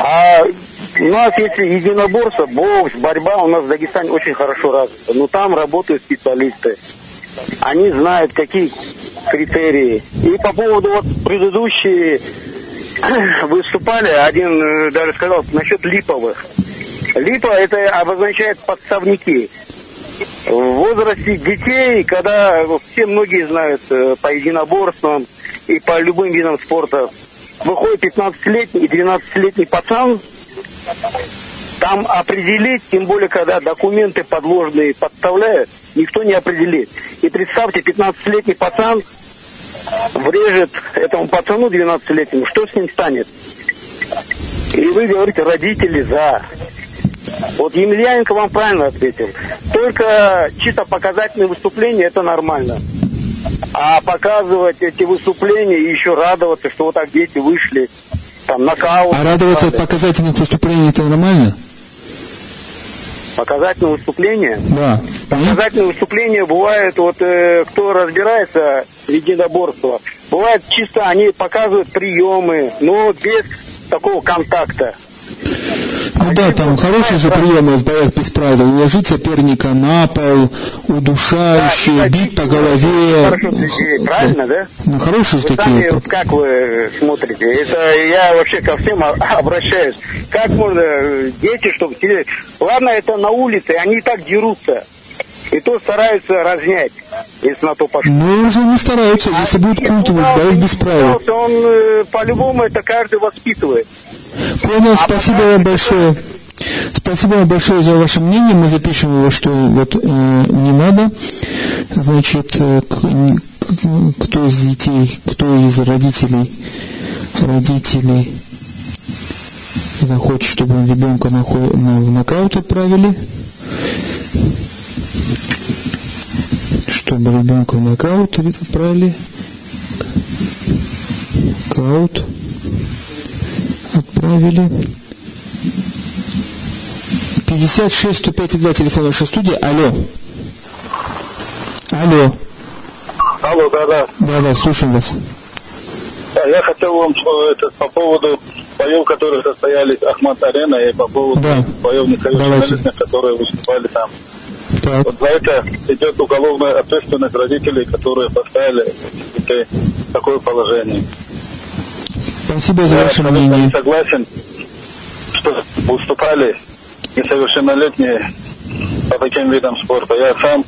А у нас есть единоборство, бокс, борьба у нас в Дагестане очень хорошо развита. Но там работают специалисты. Они знают, какие критерии. И по поводу вот предыдущие выступали, один э, даже сказал насчет липовых. Липа это обозначает подставники. В возрасте детей, когда все многие знают э, по единоборствам и по любым видам спорта, выходит 15-летний и 12-летний пацан, там определить, тем более, когда документы подложные подставляют, никто не определит. И представьте, 15-летний пацан врежет этому пацану 12-летнему, что с ним станет? И вы говорите, родители за. Вот Емельяненко вам правильно ответил. Только чисто показательные выступления это нормально. А показывать эти выступления и еще радоваться, что вот так дети вышли, там нокаут. А радоваться показательных выступлений это нормально? Показательные выступления? Да. Понятно? Показательные выступления бывают, вот э, кто разбирается в единоборстве, бывает чисто они показывают приемы, но без такого контакта. Ну да, там хорошие же приемы в боях без правил. Уложить соперника на пол, удушающие, Да, бить по голове. Хорошо правильно, да? Ну хорошие же такие. сами, как вы смотрите? Это я вообще ко всем обращаюсь. Как можно э, дети, чтобы? Ладно, это на улице, они и так дерутся. И то стараются разнять, если на то пошло. Ну уже не стараются, если будут культовать боев без правил. Он э, по-любому это каждый воспитывает. Понял, спасибо вам большое. Спасибо вам большое за ваше мнение. Мы запишем его, что вот э, не надо. Значит, э, кто из детей, кто из родителей, родителей захочет, чтобы ребенка на, на- в нокаут отправили, чтобы ребенка в нокаут отправили, нокаут отправили. 56 105 2 телефон нашей студии. Алло. Алло. Алло, да-да. Да, да, слушаем вас. Да, Я хотел вам э, это, по поводу боев, которые состоялись Ахмад Арена, и по поводу Да. боев несовершеннолетних, которые выступали там. Так. Вот за это идет уголовная ответственность родителей, которые поставили детей в такое положение. Спасибо за Я ваше мнение. согласен, что выступали несовершеннолетние по таким видам спорта. Я сам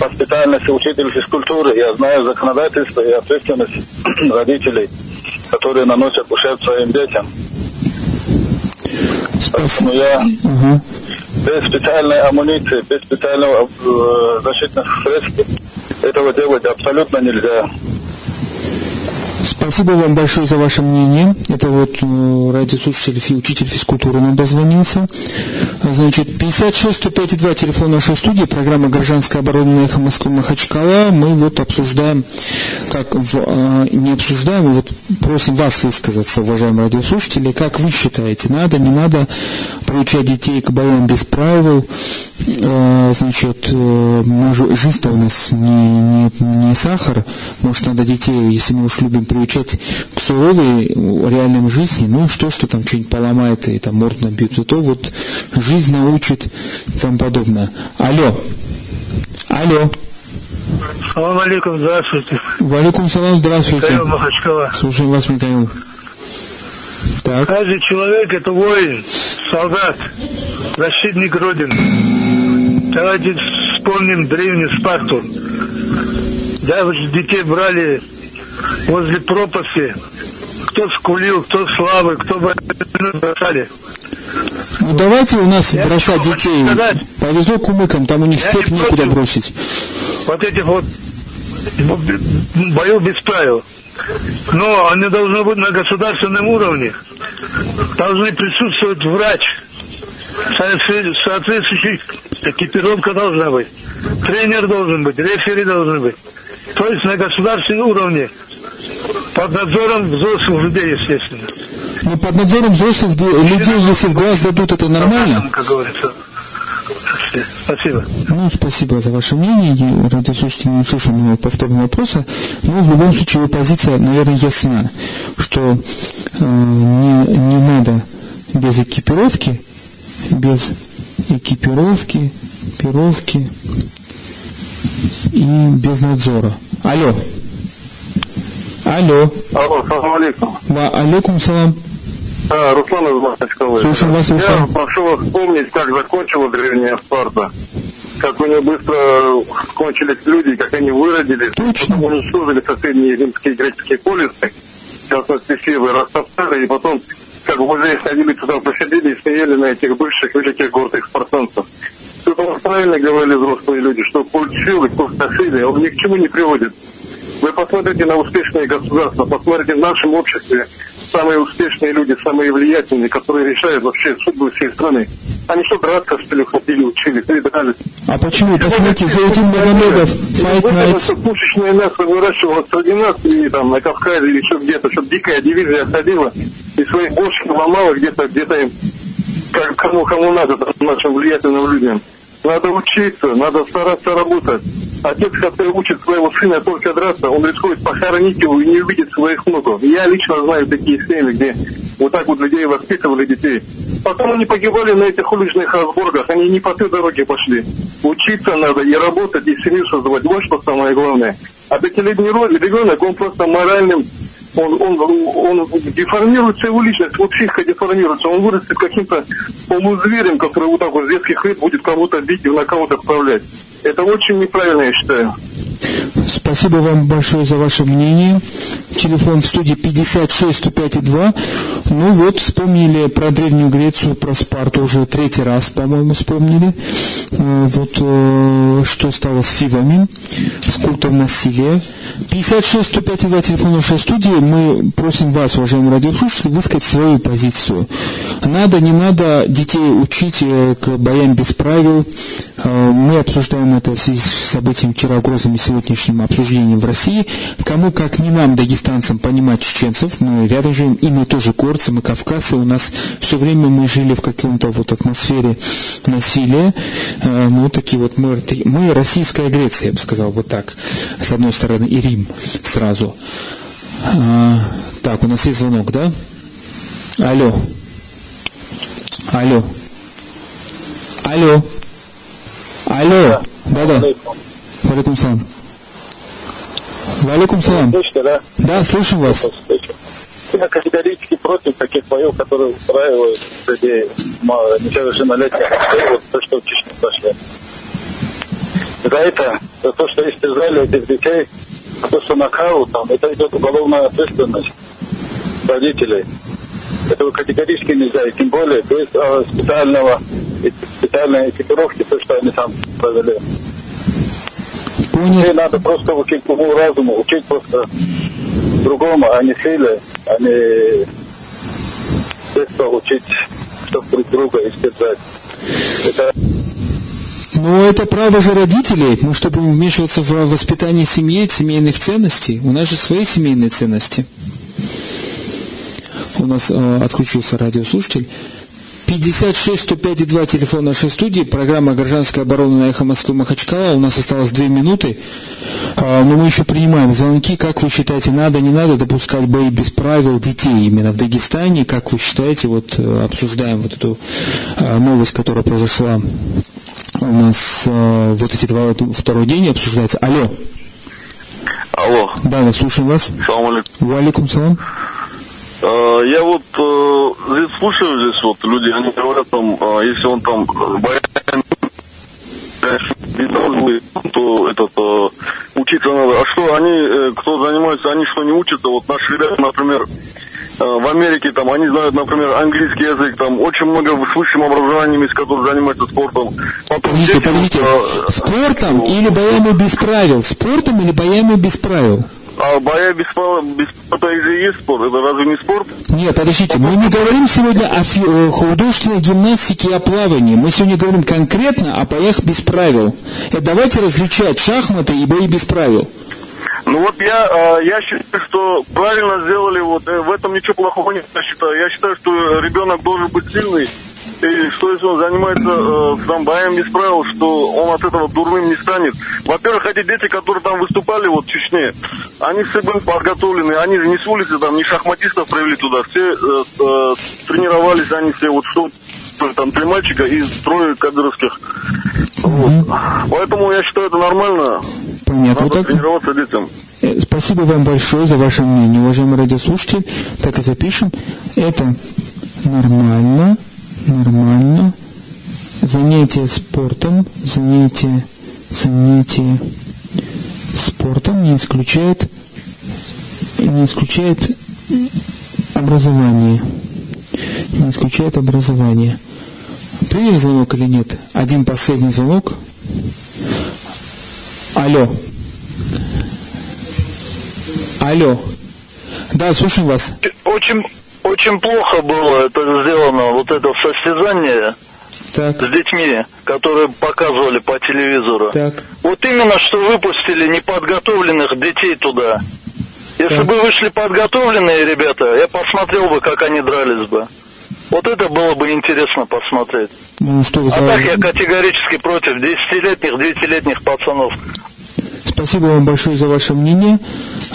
по специальности учитель физкультуры, я знаю законодательство и ответственность родителей, которые наносят ущерб своим детям. Поэтому я Ага. без специальной амуниции, без специального э, защитных средств этого делать абсолютно нельзя. Спасибо вам большое за ваше мнение. Это вот э, радиослушатель, фи- учитель физкультуры нам дозвонился. Значит, 56 105 2 телефон нашей студии, программа «Гражданская оборона» на эхо Москвы Махачкала. Мы вот обсуждаем, как в, э, не обсуждаем, а вот просим вас высказаться, уважаемые радиослушатели, как вы считаете, надо, не надо приучать детей к боям без правил, Э, значит, э, жизнь-то у нас не, не, не сахар, может, надо детей, если мы уж любим приучать к суровой реальной жизни, ну что, что там что-нибудь поломает и там морд набьют, и то вот жизнь научит и тому подобное. Алло. Алло. Салам алейкум, здравствуйте. Валикум салам, здравствуйте. Михаил Махачкала. Слушаем вас, Михаил. Так, Каждый человек это воин солдат, защитник Родины. Давайте вспомним древнюю Спарту. Да, детей брали возле пропасти. Кто скулил, кто славы, кто бросали. Ну давайте у нас Я бросать детей. Повезло кумыкам, там у них степь не некуда бросить. Вот этих вот боев без правил. Но они должны быть на государственном уровне. Должны присутствовать врач. Соответствующий экипировка должна быть. Тренер должен быть, рефери должны быть. То есть на государственном уровне. Под надзором взрослых людей, естественно. Но под надзором взрослых людей, если в глаз дадут, это нормально? Как говорится. Спасибо. Ну, спасибо за ваше мнение. Радиослушатели не услышал моего повторного вопроса. Но в любом случае его позиция, наверное, ясна, что э, не, не надо без экипировки, без экипировки, экипировки и без надзора. Алло. Алло. Алло, салам алейкум. Ва алейкум салам. А, Руслан из Махачкалы. Слушаем вас, Руслан. Я прошу вас вспомнить, как закончила древняя Спарта. Как у нее быстро кончились люди, как они выродились. Точно. Потом уничтожили соседние римские и греческие полисы. Сейчас нас красивые растоптали, и потом, как музей ходили туда, посидели и смеяли на этих бывших великих гордых спартанцев. Тут правильно говорили взрослые люди, что культ силы, культ насилия, он ни к чему не приводит. Вы посмотрите на успешные государства, посмотрите в нашем обществе, самые успешные люди, самые влиятельные, которые решают вообще судьбу всей страны. Они что, драться, что ли, ходили, учили, передали. А почему? Посмотрите, Золотин Магомедов, Fight Night. Чтобы пушечное мясо выращивалось среди нас, или там на Кавказе, или еще где-то, чтобы дикая дивизия ходила и своих бошек ломала где-то, где-то им, кому, кому надо, нашим влиятельным людям. Надо учиться, надо стараться работать. Отец, который учит своего сына только драться, он рискует похоронить его и не увидеть своих внуков. Я лично знаю такие семьи, где вот так вот людей воспитывали детей. Потом они погибали на этих уличных разборках, они не по той дороге пошли. Учиться надо и работать, и семью создавать. Вот что самое главное. А пятилетний ребенок, он просто моральным он, он, он деформируется его личность, его психика деформируется, он вырастет каким-то полузверем, который вот так вот с детских лет будет кого-то бить и на кого-то отправлять. Это очень неправильно, я считаю. Спасибо вам большое за ваше мнение. Телефон в студии 56 105 2. Ну вот, вспомнили про Древнюю Грецию, про Спарту уже третий раз, по-моему, вспомнили. Э, вот э, что стало с Фивами, с культом насилия. 56 105 2 телефон нашей студии. Мы просим вас, уважаемые радиослушатели, высказать свою позицию. Надо, не надо детей учить э, к боям без правил. Мы обсуждаем это в связи с событием вчера угрозами сегодняшним обсуждением в России. Кому, как не нам, дагестанцам, понимать чеченцев, мы рядом живем, и мы тоже горцы, мы кавказцы, у нас все время мы жили в каком-то вот атмосфере насилия. Э, ну, такие вот мы, мы российская Греция, я бы сказал, вот так, с одной стороны, и Рим сразу. А, так, у нас есть звонок, да? Алло. Алло. Алло. Алло. Да-да. Валикум салам. Валикум салам. Слышите, да? Да, слышим вас. Я категорически против таких боев, которые устраивают среди несовершеннолетних вот то, что в Чечне пошли. За это, за то, что истязали этих детей, за то, что нокаут, там, это идет уголовная ответственность родителей. Этого категорически нельзя, и тем более без а, специального, специальной экипировки, то, что они там провели. Понял. надо просто учить уму разуму, учить просто другому, а не силе, а не детство учить, чтобы друг друга истязать. Это но это право же родителей. Мы что, будем вмешиваться в воспитание семьи, семейных ценностей? У нас же свои семейные ценности. У нас э, отключился радиослушатель. 56 105 2 телефон нашей студии, программа «Гражданская оборона» на эхо Москвы Махачкала. У нас осталось две минуты, а, но мы еще принимаем звонки. Как вы считаете, надо, не надо допускать бои без правил детей именно в Дагестане? Как вы считаете, вот э, обсуждаем вот эту а, новость, которая произошла у нас а, вот эти два, второй день обсуждается. Алло. Алло. Да, мы слушаем вас. Салам алейкум. Валикум салам. А, Я вот э, здесь слушаю, здесь вот люди, они говорят там, а, если он там боян, то этот э, учиться надо. А что они, э, кто занимается, они что не учатся? Вот наши ребята, например, в Америке там они знают, например, английский язык, там очень много с высшим образованием есть, которые занимаются спортом. Потом Подождите, дети, подождите. э, Спортом или боями без правил? Спортом или боями без правил? А боя без, без и же есть спорт. Это разве не спорт? Нет, подождите, мы не говорим сегодня о фи- художественной гимнастике и о плавании. Мы сегодня говорим конкретно о боях без правил. Э, давайте различать шахматы и бои без правил. Ну вот я, а, я считаю, что правильно сделали, вот э, в этом ничего плохого нет, я считаю. Я считаю, что ребенок должен быть сильный, и что если он занимается э, там боем без правил, что он от этого дурным не станет. Во-первых, эти дети, которые там выступали вот в Чечне, они все были подготовлены, они же не с улицы, там, не шахматистов привели туда, все э, э, тренировались, они все вот что там три мальчика и трое кадыровских. Вот. Поэтому я считаю, это нормально. Понятно. Вот Надо так? тренироваться детям. Э, Спасибо вам большое за ваше мнение, уважаемый радиослушатель. Так и запишем. Это нормально, нормально. Занятие спортом, занятие, занятие спортом не исключает, не исключает образование. Не исключает образование. Приняли звонок или нет? Один последний звонок. Алло. Алло. Да, слушаем вас. Очень, очень плохо было это сделано, вот это состязание Так, с детьми, которые показывали по телевизору. так. Вот именно что выпустили неподготовленных детей туда. Если Так. бы вышли подготовленные ребята, я посмотрел бы, как они дрались бы. Вот это было бы интересно посмотреть. Ну что вы А так я за... категорически против 10-летних, 9-летних пацанов. Спасибо вам большое за ваше мнение.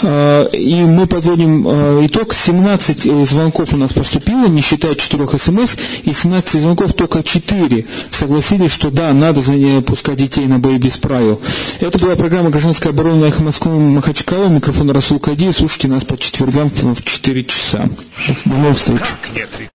А, И мы подводим а, итог. 17 э, звонков у нас поступило, не считая 4 смс. И 17 звонков только 4 согласились, что да, надо пускать детей на бои без правил. Это была программа «Гражданская оборона» на эхо Москвы Махачкала. Микрофон Расул Кадиев. Слушайте нас по четвергам в 4 часа. До новых встреч.